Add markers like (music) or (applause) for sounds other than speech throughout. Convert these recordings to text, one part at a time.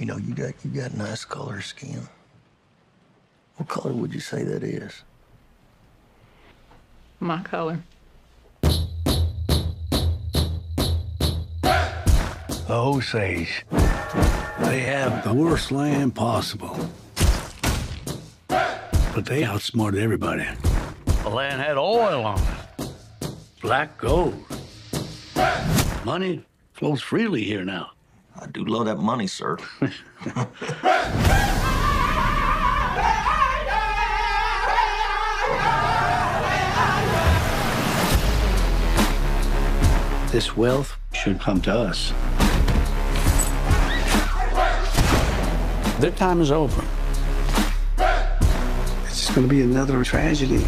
You know, you got you got nice color skin. What color would you say that is? My color. The Osage. They have the worst land possible. But they outsmarted everybody. The land had oil on it. Black gold. Money flows freely here now. I do love that money, sir. (laughs) This wealth should come to us. Their time is over. It's just going to be another tragedy.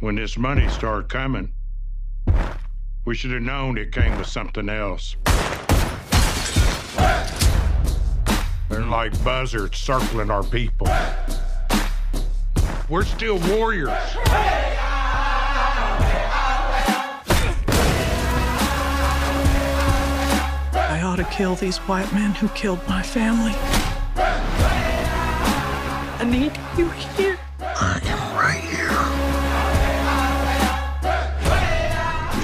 When this money start coming, we should have known it came with something else. They're like buzzards circling our people. We're still warriors. I ought to kill these white men who killed my family. I need you here. I am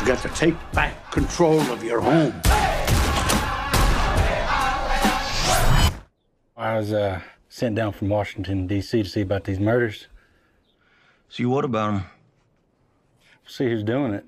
You've got to take back control of your home. I was uh, sent down from Washington, D.C. to see about these murders. See what about them? See who's doing it.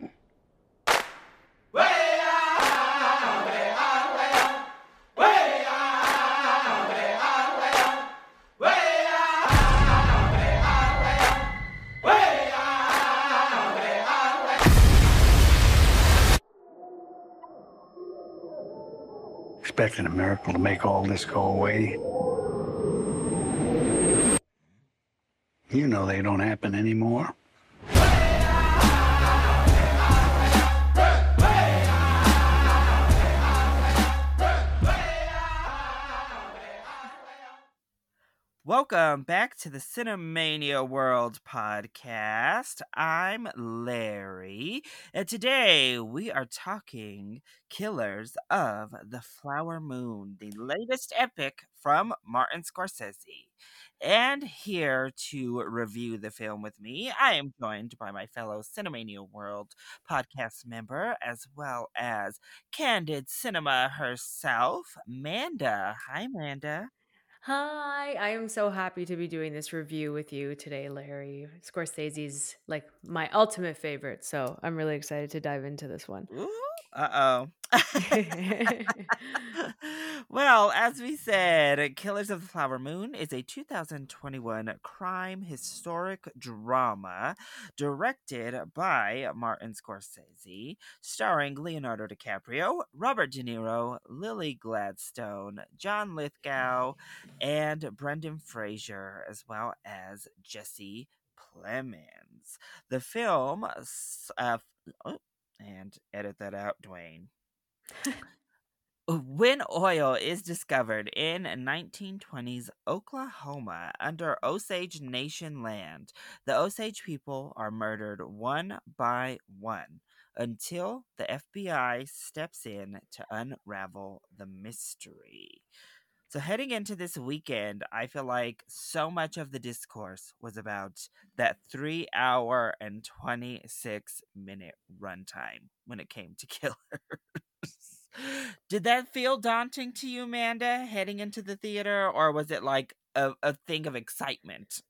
Expecting a miracle to make all this go away. You know they don't happen anymore. Welcome back to the Cinemania World podcast. I'm Larry, and today we are talking Killers of the Flower Moon, the latest epic from Martin Scorsese. And here to review the film with me, I am joined by my fellow Cinemania World podcast member, as well as Candid Cinema herself, Manda. Hi, Manda. Hi, I am so happy to be doing this review with you today, Larry. Scorsese's like my ultimate favorite, so I'm really excited to dive into this one. Uh oh. (laughs) (laughs) (laughs) well, as we said, Killers of the Flower Moon is a 2021 crime historic drama directed by Martin Scorsese, starring Leonardo DiCaprio, Robert De Niro, Lily Gladstone, John Lithgow, and Brendan Fraser, as well as Jesse Plemons. The film, uh, oh, and edit that out, Dwayne. (laughs) when oil is discovered in 1920s Oklahoma under Osage Nation land, the Osage people are murdered one by one until the FBI steps in to unravel the mystery. So, heading into this weekend, I feel like so much of the discourse was about that three hour and 26 minute runtime when it came to (laughs) Killers. Did that feel daunting to you, Amanda, heading into the theater, or was it like a, a thing of excitement?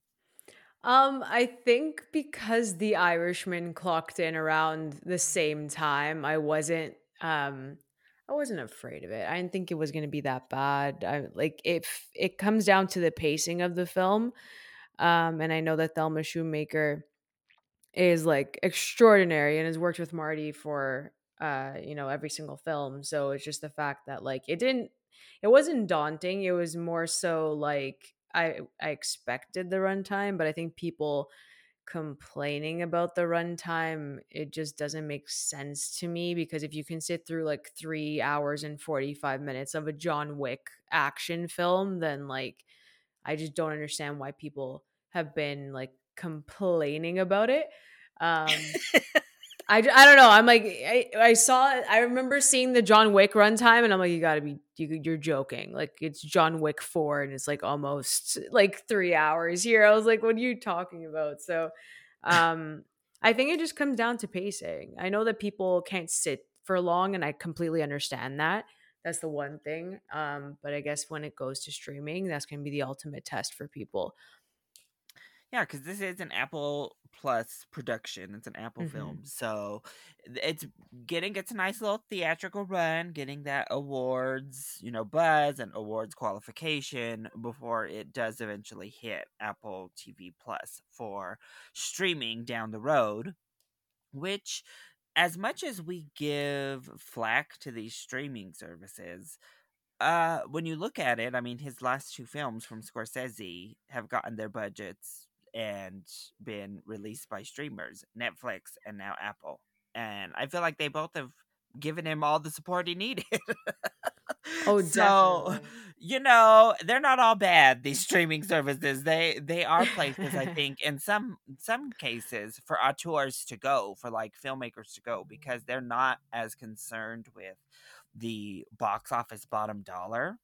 Um, I think because the Irishman clocked in around the same time, I wasn't um I wasn't afraid of it. I didn't think it was going to be that bad. I like if it comes down to the pacing of the film. Um, and I know that Thelma Schoonmaker is like extraordinary and has worked with Marty for uh, you know, every single film. So it's just the fact that like it didn't it wasn't daunting. It was more so like I I expected the runtime, but I think people complaining about the runtime, it just doesn't make sense to me because if you can sit through like three hours and 45 minutes of a John Wick action film, then like I just don't understand why people have been like complaining about it. Um (laughs) I, I don't know. I'm like I, I saw I remember seeing the John Wick runtime and I'm like you got to be you, you're joking. Like it's John Wick 4 and it's like almost like 3 hours here. I was like what are you talking about? So um I think it just comes down to pacing. I know that people can't sit for long and I completely understand that. That's the one thing. Um but I guess when it goes to streaming, that's going to be the ultimate test for people. Yeah, because this is an Apple Plus production. It's an Apple Mhm. film, so it's getting its a nice little theatrical run, getting that awards, you know, buzz and awards qualification before it does eventually hit Apple TV Plus for streaming down the road. Which, as much as we give flack to these streaming services, uh, when you look at it, I mean, his last two films from Scorsese have gotten their budgets and been released by streamers, Netflix and now Apple. And I feel like they both have given him all the support he needed. Oh, (laughs) so definitely. you know they're not all bad. These streaming services they they are places I (laughs) think in some some cases for auteurs to go for like filmmakers to go because they're not as concerned with the box office bottom dollar.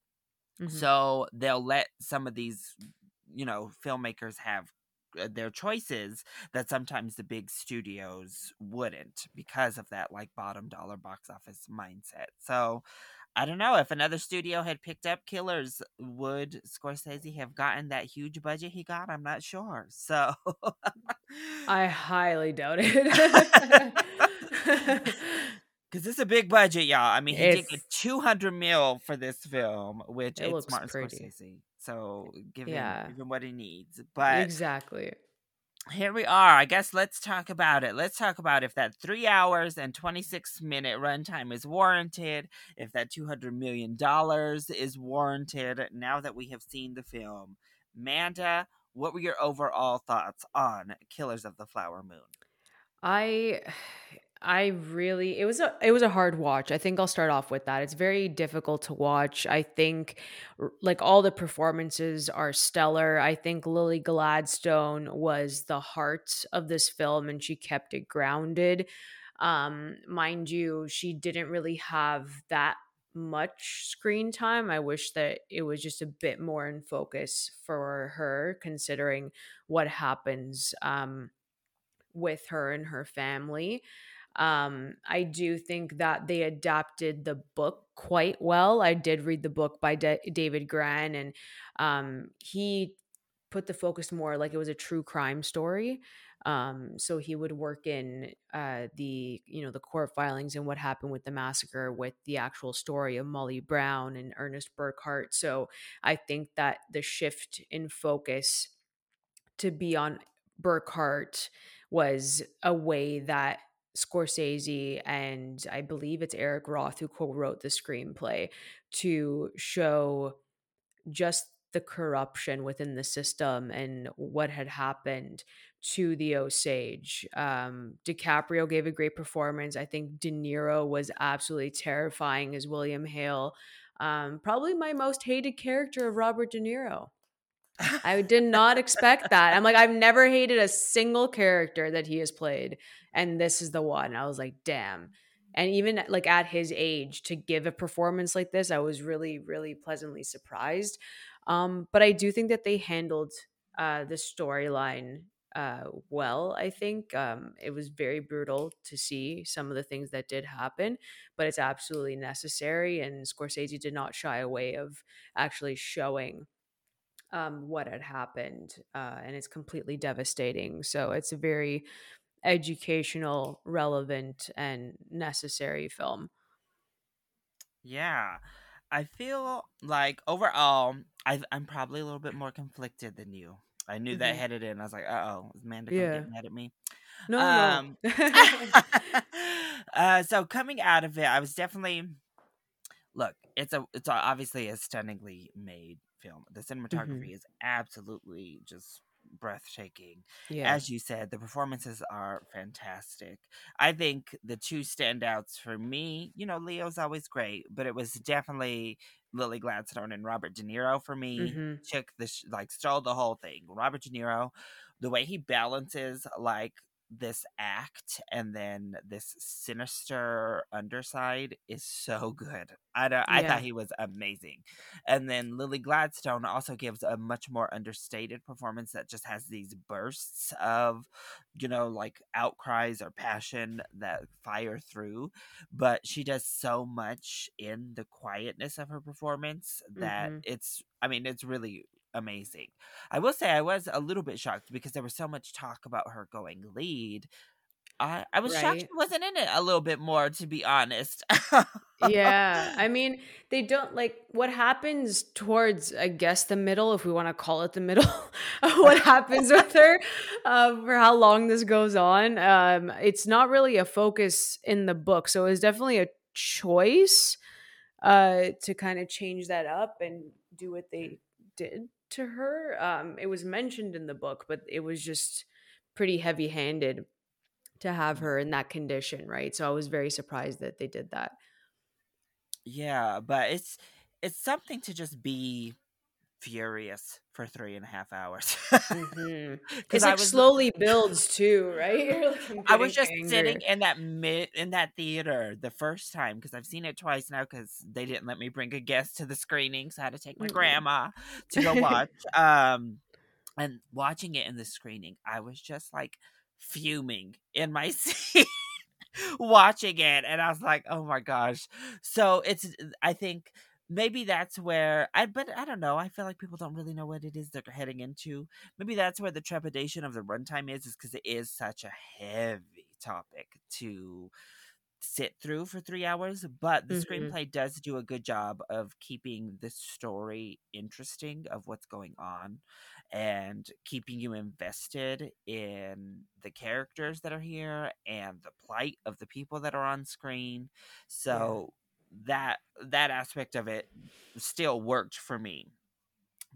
Mhm. So they'll let some of these, you know, filmmakers have Uh, their choices that sometimes the big studios wouldn't because of that like bottom dollar box office mindset. So I don't know if another studio had picked up Killers, would Scorsese have gotten that huge budget he got? I'm not sure. So I highly doubt it. (laughs) (laughs) Because it's a big budget, y'all. I mean, he did get 200 mil for this film, which It it's looks Martin pretty. Scorsese. So give him, give him what he needs. But exactly. here we are. I guess let's talk about it. Let's talk about if that three hours and 26 minute runtime is warranted, if that $200 million is warranted now that we have seen the film. Manda, what were your overall thoughts on Killers of the Flower Moon? I I really it was a it was a hard watch. I think I'll start off with that. It's very difficult to watch. I think like all the performances are stellar. I think Lily Gladstone was the heart of this film and she kept it grounded. Um mind you, she didn't really have that much screen time. I wish that it was just a bit more in focus for her considering what happens um with her and her family. Um, I do think that they adapted the book quite well. I did read the book by Da- David Grann, and um, he put the focus more like it was a true crime story. Um, so he would work in uh, the you know the court filings and what happened with the massacre with the actual story of Molly Brown and Ernest Burkhart. So I think that the shift in focus to be on Burkhart was a way that Scorsese and I believe it's Eric Roth who co-wrote the screenplay to show just the corruption within the system and what had happened to the Osage. Um, DiCaprio gave a great performance. I think De Niro was absolutely terrifying as William Hale. Um, probably my most hated character of Robert De Niro. I did not expect that. I'm like, I've never hated a single character that he has played. And this is the one. I was like, damn. And even like at his age to give a performance like this, I was really, really pleasantly surprised. Um, but I do think that they handled uh, the storyline uh, well. I think um, it was very brutal to see some of the things that did happen, but it's absolutely necessary. And Scorsese did not shy away of actually showing um, what had happened, uh, and it's completely devastating. So it's a very educational, relevant, and necessary film. Yeah. I feel like overall, I, I'm probably a little bit more conflicted than you. I knew that Mhm. headed in. I was like, uh oh, is Amanda gonna Yeah. get mad at me? No, Um, no. (laughs) (laughs) uh, so coming out of it, I was definitely look. It's a it's obviously a stunningly made film. The cinematography is absolutely just breathtaking. yeah. As you said, the performances are fantastic. I think the two standouts for me, you know, Leo's always great, but it was definitely Lily Gladstone and Robert De Niro for me. Mhm. Took the sh- like stole the whole thing. Robert De Niro, the way he balances like this act and then this sinister underside is so good. I don't, I thought he was amazing. And then Lily Gladstone also gives a much more understated performance that just has these bursts of, you know, like outcries or passion that fire through. But she does so much in the quietness of her performance that Mhm. it's, I mean, it's really amazing. I will say I was a little bit shocked because there was so much talk about her going lead. I, I was shocked she wasn't in it a little bit more, to be honest. yeah i (laughs) mean they don't like what happens towards i guess the middle if we want to call it the middle (laughs) what happens (laughs) with her uh, for how long this goes on um it's not really a focus in the book so it's definitely a choice uh to kind of change that up and do what they did to her um it was mentioned in the book but it was just pretty heavy handed to have her in that condition right? So i was very surprised that they did that. Yeah, but it's it's something to just be furious for three and a half hours. (laughs) Because I like was slowly builds too, right? (laughs) Like, I'm was just getting sitting in that mid in that theater the first time because I've seen it twice now because they didn't let me bring a guest to the screening, so I had to take my Mm-mm. grandma to go (laughs) watch. um, and watching it in the screening, I was just like fuming in my seat watching it, and I was like, "Oh my gosh!" So it's I think maybe that's where I but I don't know. I feel like people don't really know what it is they're heading into. Maybe that's where the trepidation of the runtime is, is because it is such a heavy topic to sit through for three hours. But the Mhm. screenplay does do a good job of keeping the story interesting of what's going on and keeping you invested in the characters that are here and the plight of the people that are on screen. So that that aspect of it still worked for me.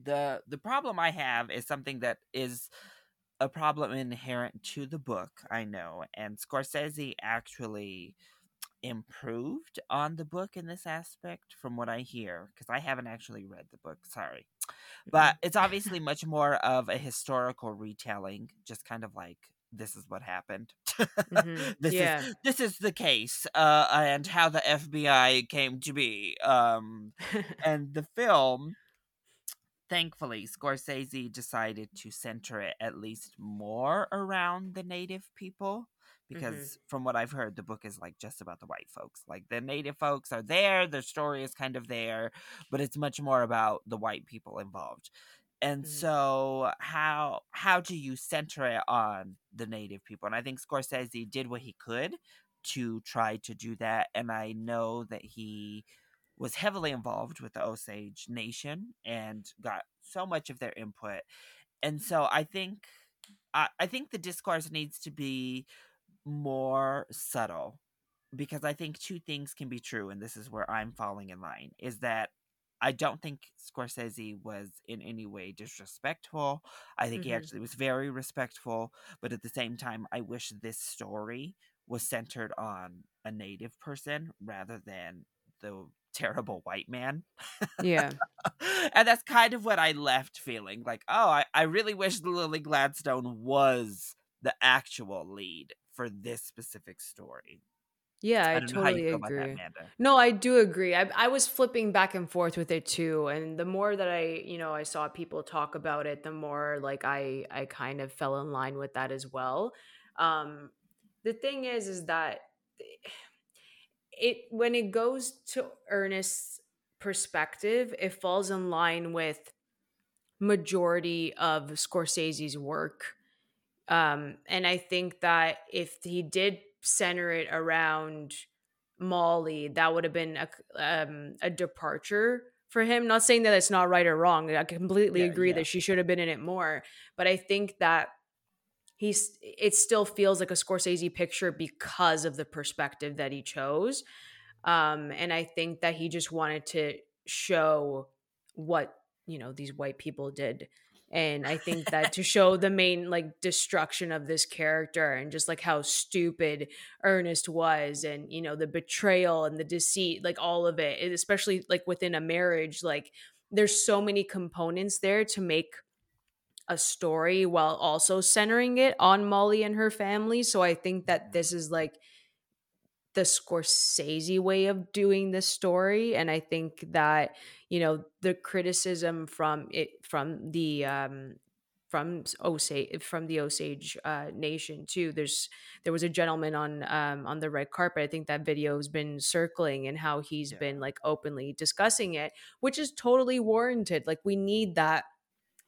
The the problem I have is something that is a problem inherent to the book, I know, and Scorsese actually improved on the book in this aspect from what I hear because I haven't actually read the book, sorry. But mm-hmm. it's obviously much more of a historical retelling, just kind of like this is what happened. Mhm. (laughs) this Yeah. is this is the case uh and how the FBI came to be. Um (laughs) and the film thankfully scorsese decided to center it at least more around the native people because from what i've heard the book is like just about the white folks like the native folks are there their story is kind of there but it's much more about the white people involved and Mhm. so how how do you center it on the native people and i think scorsese did what he could to try to do that and i know that he was heavily involved with the Osage Nation and got so much of their input. And so I think I, I think the discourse needs to be more subtle because I think two things can be true, and this is where I'm falling in line, is that I don't think Scorsese was in any way disrespectful. I think he Mhm. actually was very respectful, but at the same time, I wish this story was centered on a native person rather than the terrible white man. yeah. (laughs) and that's kind of what I left feeling like, oh, I, I really wish Lily Gladstone was the actual lead for this specific story. Yeah, I, I don't know how you totally about that, agree. No, I do agree. I, I was flipping back and forth with it too, and the more that I, you know, I saw people talk about it, the more like I, I kind of fell in line with that as well. Um, the thing is, is that it when it goes to Ernest's perspective, it falls in line with majority of Scorsese's work. Um, and I think that if he did center it around Molly, that would have been a, um, a departure for him. Not saying that it's not right or wrong. I completely Yeah, agree yeah. that she should have been in it more. But I think that he's it still feels like a Scorsese picture because of the perspective that he chose. Um, and I think that he just wanted to show what you know these white people did and i think that to (laughs) show the main like destruction of this character and just like how stupid ernest was and you know the betrayal and the deceit like all of it especially like within a marriage like there's so many components there to make a story while also centering it on Molly and her family. So I think that this is like the Scorsese way of doing this story and I think that you know the criticism from it from the um from Osage from the Osage uh, Nation too. There's there was a gentleman on um, on the red carpet. I think that video has been circling and how he's yeah. been like openly discussing it, which is totally warranted. Like we need that.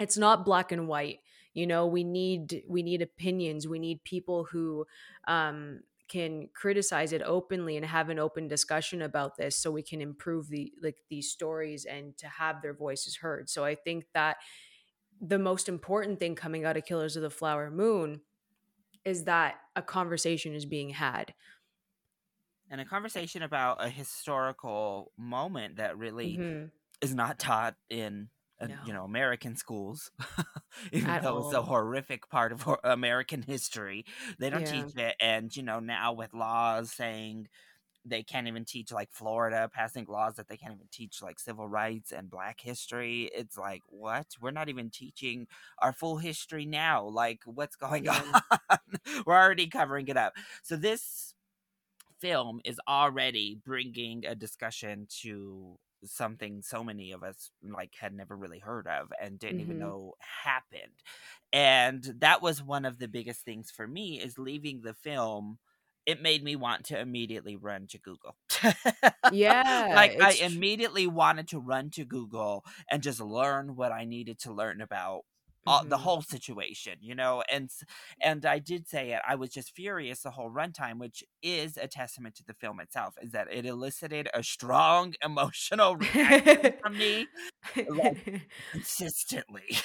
It's not black and white. You know, we need we need opinions. We need people who um, can criticize it openly and have an open discussion about this so we can improve the like these stories and to have their voices heard so i think that the most important thing coming out of killers of the flower moon is that a conversation is being had and a conversation about a historical moment that really mm-hmm. is not taught in uh, no. you know American schools, (laughs) even At though all. it's a horrific part of American history. They don't yeah. teach it, and you know now with laws saying they can't even teach like Florida passing laws that they can't even teach like civil rights and Black history. It's like what? We're not even teaching our full history now. Like what's going (laughs) yeah. on? We're already covering it up. So this film is already bringing a discussion to something so many of us like had never really heard of and didn't mm-hmm. even know happened and that was one of the biggest things for me is leaving the film it made me want to immediately run to google (laughs) yeah like i immediately wanted to run to google and just learn what i needed to learn about all, mm-hmm. the whole situation, you know, and and I did say it. I was just furious the whole runtime, which is a testament to the film itself, is that it elicited a strong (laughs) emotional reaction from me like, (laughs) consistently.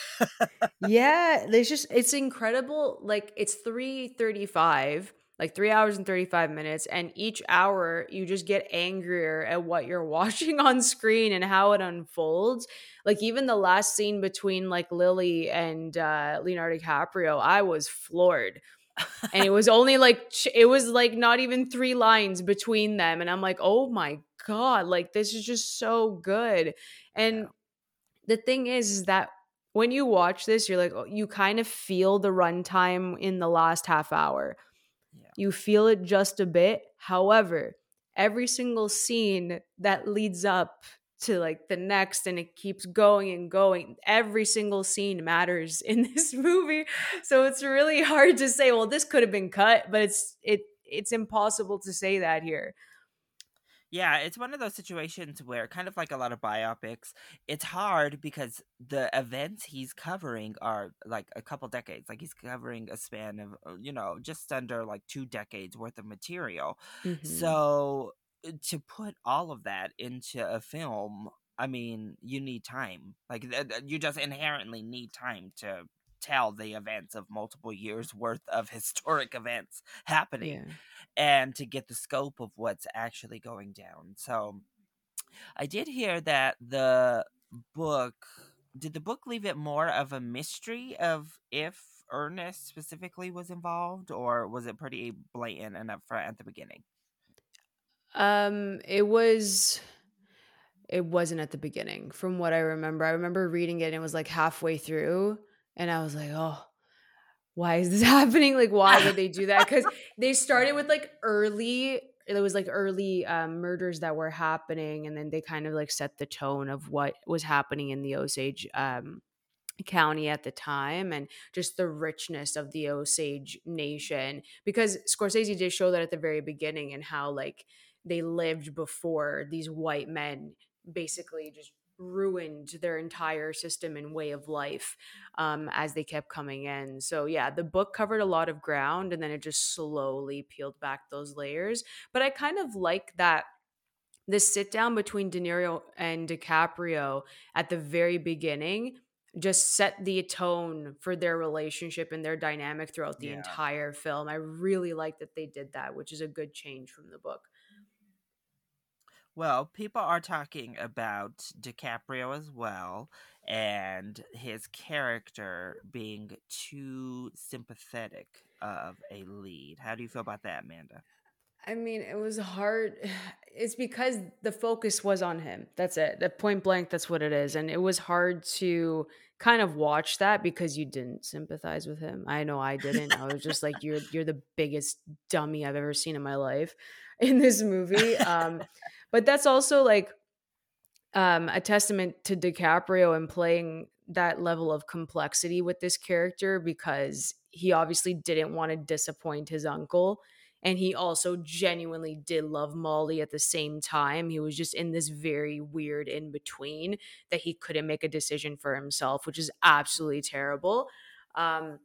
yeah, (laughs) there's just it's incredible. Like it's three thirty five like three hours and 35 minutes. And each hour, you just get angrier at what you're (laughs) watching on screen and how it unfolds. Like, even the last scene between like Lily and uh, Leonardo DiCaprio, I was floored. and it was (laughs) only like, it was like not even three lines between them. And I'm like, oh my God, like this is just so good. And yeah. the thing is, is that when you watch this, you're like, oh, you kind of feel the runtime in the last half hour you feel it just a bit. However, every single scene that leads up to like the next and it keeps going and going every single scene matters (laughs) in this movie. So it's really hard to say well this could have been cut but it's it it's impossible to say that here yeah, it's one of those situations where, kind of like a lot of biopics, it's hard because the events he's covering are like a couple decades. Like he's covering a span of, uh, you know, just under like two decades worth of material. Mm-hmm. So uh, to put all of that into a film, I mean, you need time. Like you just inherently need time to tell the events of multiple years (laughs) worth of historic events happening. Yeah and to get the scope of what's actually going down. So I did hear that the book did the book leave it more of a mystery of if Ernest specifically was involved or was it pretty blatant and upfront at the beginning? Um it was it wasn't at the beginning from what I remember. I remember reading it and it was like halfway through and I was like, "Oh, why is this (laughs) happening? Like, why would they do that? Because (laughs) they started with like early, it was like early um, murders that were happening, and then they kind of like set the tone of what was happening in the Osage um, County at the time, and just the richness of the Osage Nation. Because Scorsese did show that at the very beginning, and how like they lived before these white men basically just ruined their entire system and way of life um, as they kept coming in. So, yeah, the book covered a lot of ground and then it just slowly peeled back those layers. But I kind of like that this sit down between De Niro and DiCaprio at the very beginning just set the tone for their relationship and their dynamic throughout the yeah. entire film. I really like that they did that, which is a good change from the book. Well, people are talking about DiCaprio as well and his character being too sympathetic of a lead. How do you feel about that, Amanda? I mean, it was hard. (sighs) it's because the focus was on him. That's it. That point blank, that's what it is. And it was hard to kind of watch that because you didn't sympathize with him. I know I didn't. I was just like, you're you're the biggest dummy I've ever seen in my life in this movie. Um, but that's also like um, a testament to DiCaprio and playing that level of complexity with this character because he obviously didn't want to disappoint his uncle and he also genuinely did love Molly at the same time. He was just in this very weird in between that he couldn't make a decision for himself, which is absolutely terrible. Um,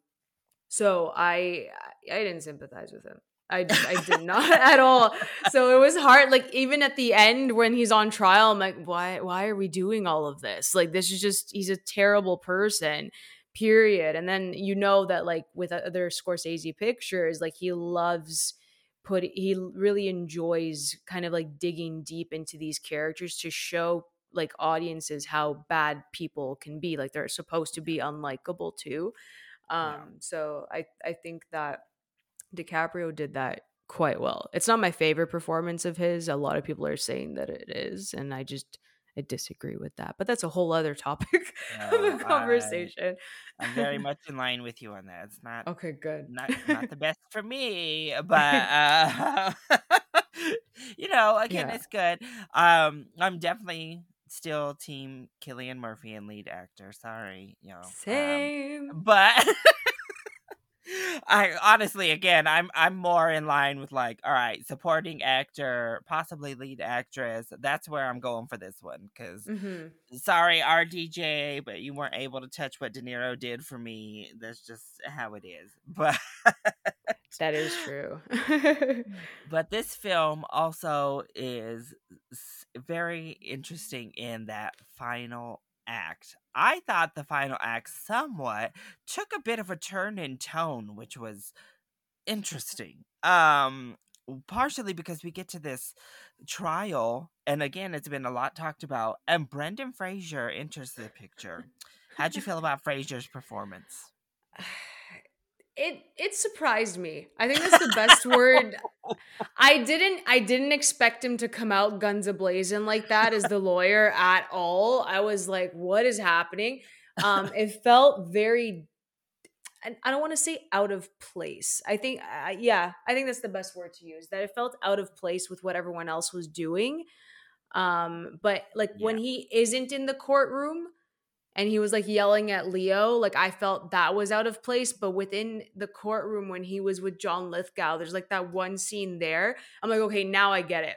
so I I didn't sympathize with him. I, I did not (laughs) at all. So it was hard. Like even at the end when he's on trial, I'm like, why why are we doing all of this? Like this is just he's a terrible person period and then you know that like with other scorsese pictures like he loves put he really enjoys kind of like digging deep into these characters to show like audiences how bad people can be like they're supposed to be unlikable too um yeah. so i i think that DiCaprio did that quite well. It's not my favorite performance of his. A lot of people are saying that it is, and I just I disagree with that. But that's a whole other (laughs) topic no, of a conversation. I, am very much in line with you on that. It's not (laughs) okay. Good. Not not the best for me, (laughs) but uh, you know, again, yeah. it's good. Um, I'm definitely still team Cillian Murphy and lead actor. Sorry, you know. Um, Same. Um, but I honestly, again, I'm I'm more in line with like, all right, supporting actor, possibly lead actress. That's where I'm going for this one. Because mm-hmm. sorry, RDJ, but you weren't able to touch what De Niro did for me. That's just how it is. (laughs) But that is true. but this film also is very interesting in that final act. I thought the final act somewhat took a bit of a turn in tone, which was interesting. Um partially because we get to this trial and again it's been a lot talked about and Brendan Fraser enters the picture. How'd you feel about Fraser's performance? It it surprised me. I think that's the best word. I didn't I didn't expect him to come out guns ablazing like that as the lawyer at all. I was like, what is happening? Um, it felt very I don't want to say out of place. I think, uh, yeah, I think that's the best word to use. That it felt out of place with what everyone else was doing. Um, but like yeah. when he isn't in the courtroom, and he was like yelling at Leo. Like I felt that was out of place. But within the courtroom when he was with John Lithgow, there's like that one scene there. I'm like, okay, now I get it.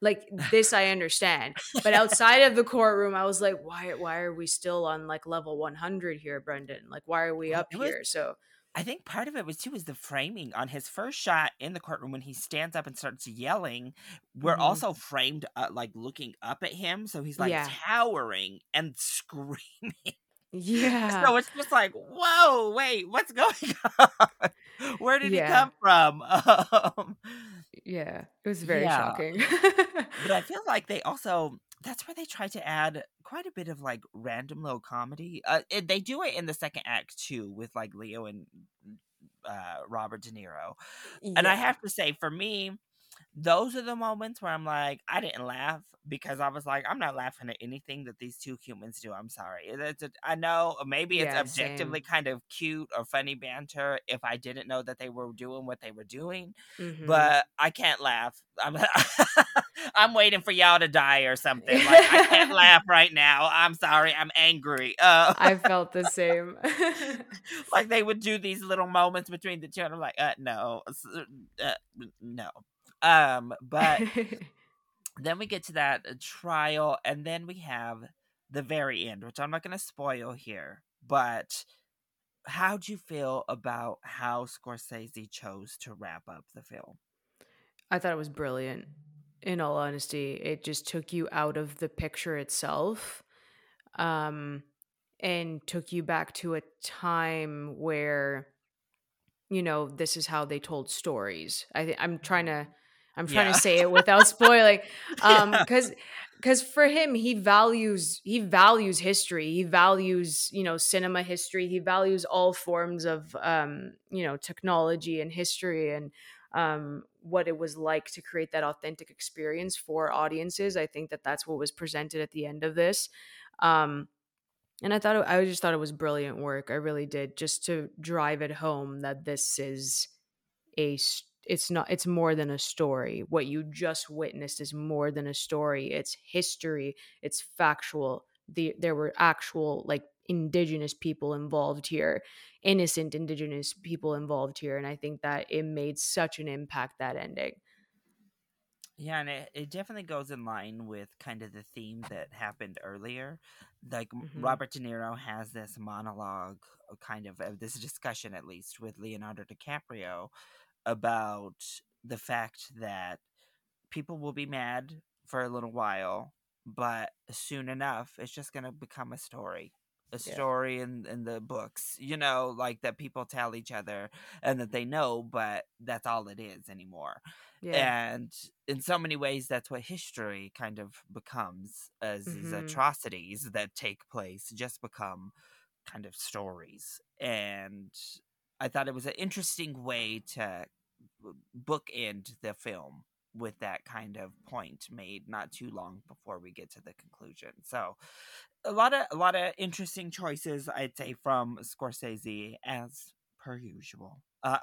Like this I understand. (laughs) but outside of the courtroom, I was like, why why are we still on like level 100 here, Brendan? Like why are we up here? So I think part of it was too is the framing on his first shot in the courtroom when he stands up and starts yelling. We're mm-hmm. also framed uh, like looking up at him, so he's like yeah. towering and (laughs) screaming. Yeah. So it's just like, whoa, wait, what's going (laughs) on? Where did yeah. he come from? (laughs) Um, yeah, it was very yeah. shocking. but I (laughs) feel like they also that's where they try to add quite a bit of like random little comedy. Uh, they do it in the second act too, with like Leo and uh, Robert De Niro. Yeah. And I have to say, for me, those are the moments where I'm like, I didn't laugh because I was like, I'm not laughing at anything that these two humans do. I'm sorry. It's a, I know maybe it's yeah, objectively same. kind of cute or funny banter if I didn't know that they were doing what they were doing, mm-hmm. but I can't laugh. I'm (laughs) I'm waiting for y'all to die or something. Like I can't (laughs) laugh right now. I'm sorry. I'm angry. Uh, I felt the same. (laughs) like they would do these little moments between the two, and I'm like, uh, no, uh, no. Um, but (laughs) then we get to that uh, trial, and then we have the very end, which I'm not going to spoil here. But how do you feel about how Scorsese chose to wrap up the film? I thought it was brilliant. In all honesty, it just took you out of the picture itself, um, and took you back to a time where, you know, this is how they told stories. I th- I'm trying to I'm trying yeah. to say it without spoiling. (laughs) Um because yeah. because for him he values he values history. He values, you know, cinema history. He values all forms of um, you know, technology and history and um what it was like to create that authentic experience for audiences. I think that that's what was presented at the end of this. Um, and I thought it, I just thought it was brilliant work. I really did, just to drive it home that this is a it's not it's more than a story. What you just witnessed is more than a story. It's history. It's factual. The there were actual like indigenous people involved here, innocent indigenous people involved here, and I think that it made such an impact that ending. Yeah, and it, it definitely goes in line with kind of the theme that happened earlier. Like mm-hmm. Robert De Niro has this monologue, uh, kind of, uh, this discussion at least, with Leonardo DiCaprio about the fact that people will be mad for a little while, but soon enough, it's just going to become a story a story yeah. in in the books you know like that people tell each other and that they know but that's all it is anymore yeah. and in so many ways that's what history kind of becomes as mm-hmm. these atrocities that take place just become kind of stories and i thought it was an interesting way to bookend the film with that kind of point made not too long before we get to the conclusion. So a lot of a lot of interesting choices I'd say from Scorsese as per usual. Uh,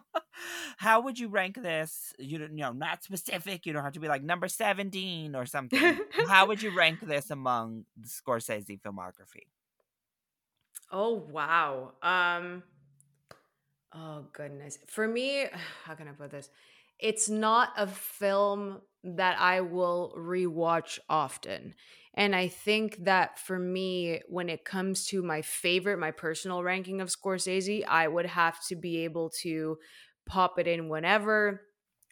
(laughs) how would you rank this? You don't you know, not specific. You don't have to be like number 17 or something. (laughs) how would you rank this among the Scorsese filmography? Oh wow. Um oh goodness. For me, (sighs) how can I put this? it's not a film that I will rewatch often. And I think that for me, when it comes to my favorite, my personal ranking of Scorsese, I would have to be able to pop it in whenever.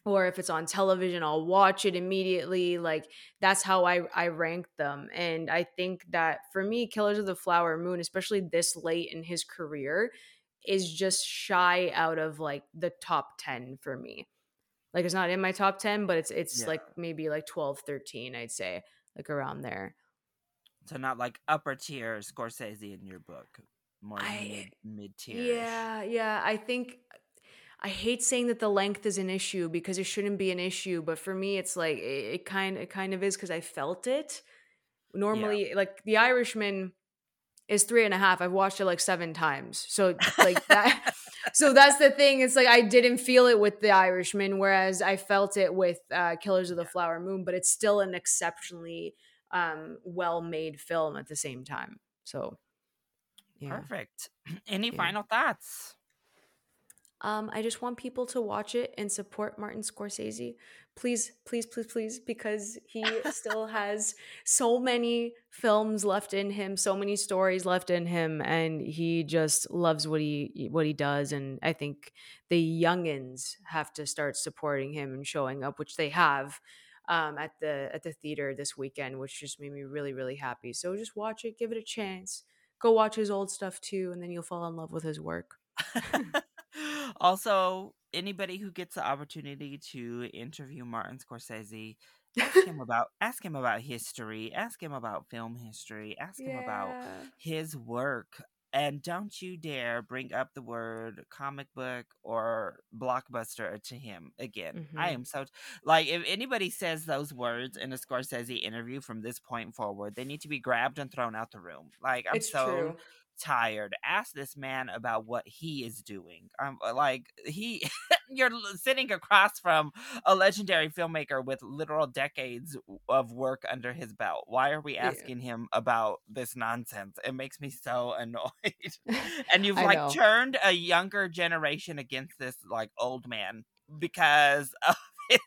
Or if it's on television, I'll watch it immediately. Like that's how I, I rank them. And I think that for me, Killers of the Flower Moon, especially this late in his career, is just shy out of like the top 10 for me like it's not in my top 10 but it's it's yeah. like maybe like 12 13 i'd say like around there so not like upper tier scorsese in your book more mid tier yeah yeah i think i hate saying that the length is an issue because it shouldn't be an issue but for me it's like it, it kind it kind of is because i felt it normally yeah. like the irishman is three and a half i've watched it like seven times so (laughs) like that so that's the thing. It's like I didn't feel it with The Irishman, whereas I felt it with uh, Killers of the Flower Moon. But it's still an exceptionally um, well-made film at the same time. So, yeah. perfect. Any yeah. final thoughts? Um, I just want people to watch it and support Martin Scorsese. Please, please, please, please, because he still (laughs) has so many films left in him, so many stories left in him, and he just loves what he what he does. And I think the youngins have to start supporting him and showing up, which they have um, at the at the theater this weekend, which just made me really, really happy. So just watch it, give it a chance. Go watch his old stuff too, and then you'll fall in love with his work. (laughs) (laughs) also, anybody who gets the opportunity to interview Martin Scorsese, ask him (laughs) about ask him about history, ask him about film history, ask yeah. him about his work. And don't you dare bring up the word comic book or blockbuster to him again. Mm-hmm. I am so like if anybody says those words in a Scorsese interview from this point forward, they need to be grabbed and thrown out the room. Like I'm it's so true tired. Ask this man about what he is doing. I'm um, like he (laughs) you're sitting across from a legendary filmmaker with literal decades of work under his belt. Why are we asking yeah. him about this nonsense? It makes me so (laughs) annoyed. (laughs) and you've like know. turned a younger generation against this like old man because of his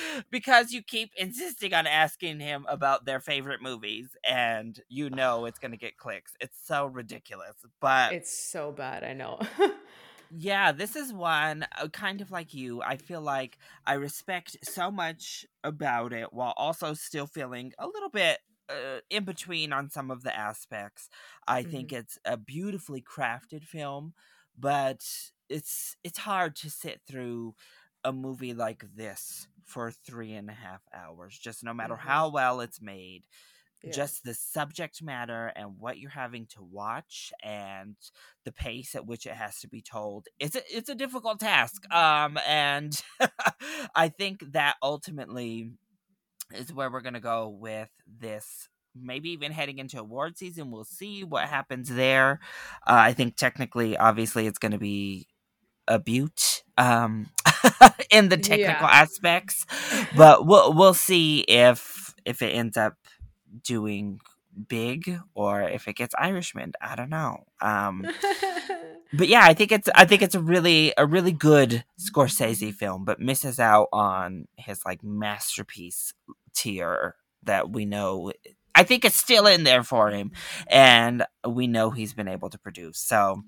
(laughs) because you keep insisting on asking him about their favorite movies and you know it's going to get clicks. It's so ridiculous. But it's so bad, I know. (laughs) yeah, this is one uh, kind of like you. I feel like I respect so much about it while also still feeling a little bit uh, in between on some of the aspects. I mm-hmm. think it's a beautifully crafted film, but it's it's hard to sit through a movie like this for three and a half hours. Just no matter mm-hmm. how well it's made, Yeah. just the subject matter and what you're having to watch and the pace at which it has to be told it's a, it's a difficult task um and (laughs) i think that ultimately is where we're going to go with this maybe even heading into award season we'll see what happens there uh, i think technically obviously it's going to be a butte um (laughs) in the technical Yeah. aspects but we'll we'll see if if it ends up doing big or if it gets irishman. I don't know. Um (laughs) but yeah i think it's i think it's a really a really good scorsese film but misses out on his like masterpiece tier that we know i think it's still in there for him and we know he's been able to produce. So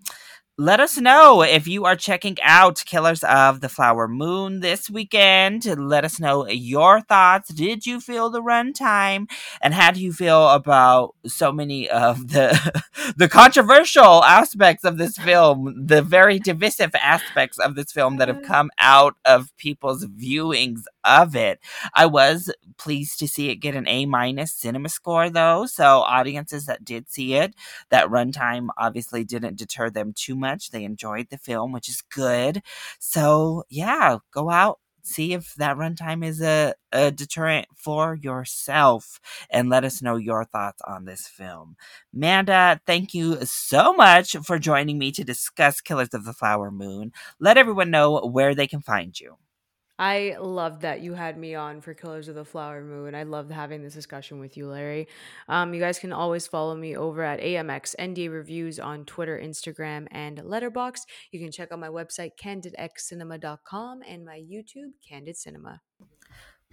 let us know if you are checking out Killers of the Flower Moon this weekend. Let us know your thoughts. Did you feel the runtime? And how do you feel about so many of the (laughs) the controversial aspects of this film, the very divisive aspects of this film that have come out of people's viewings of it? I was pleased to see it get an A minus cinema score though. So audiences that did see it, that runtime obviously didn't deter them too much. They enjoyed the film, which is good. So yeah, go out. See if that runtime is a, a deterrent for yourself and let us know your thoughts on this film. Manda, thank you so much for joining me to discuss Killers of the Flower Moon. Let everyone know where they can find you. I love that you had me on for Killers of the Flower Moon. I loved having this discussion with you, Larry. Um, you guys can always follow me over at AMX ND Reviews on Twitter, Instagram, and Letterboxd. You can check out my website, candidxcinema.com, and my YouTube, Candid Cinema.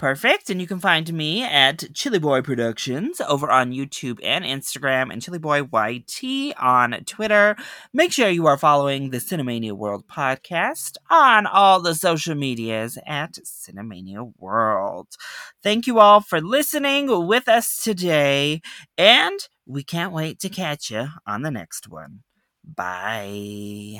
Perfect. And you can find me at Chilly Boy Productions over on YouTube and Instagram and Chilly Boy YT on Twitter. Make sure you are following the Cinemania World podcast on all the social medias at Cinemania World. Thank you all for listening with us today, and we can't wait to catch you on the next one. Bye.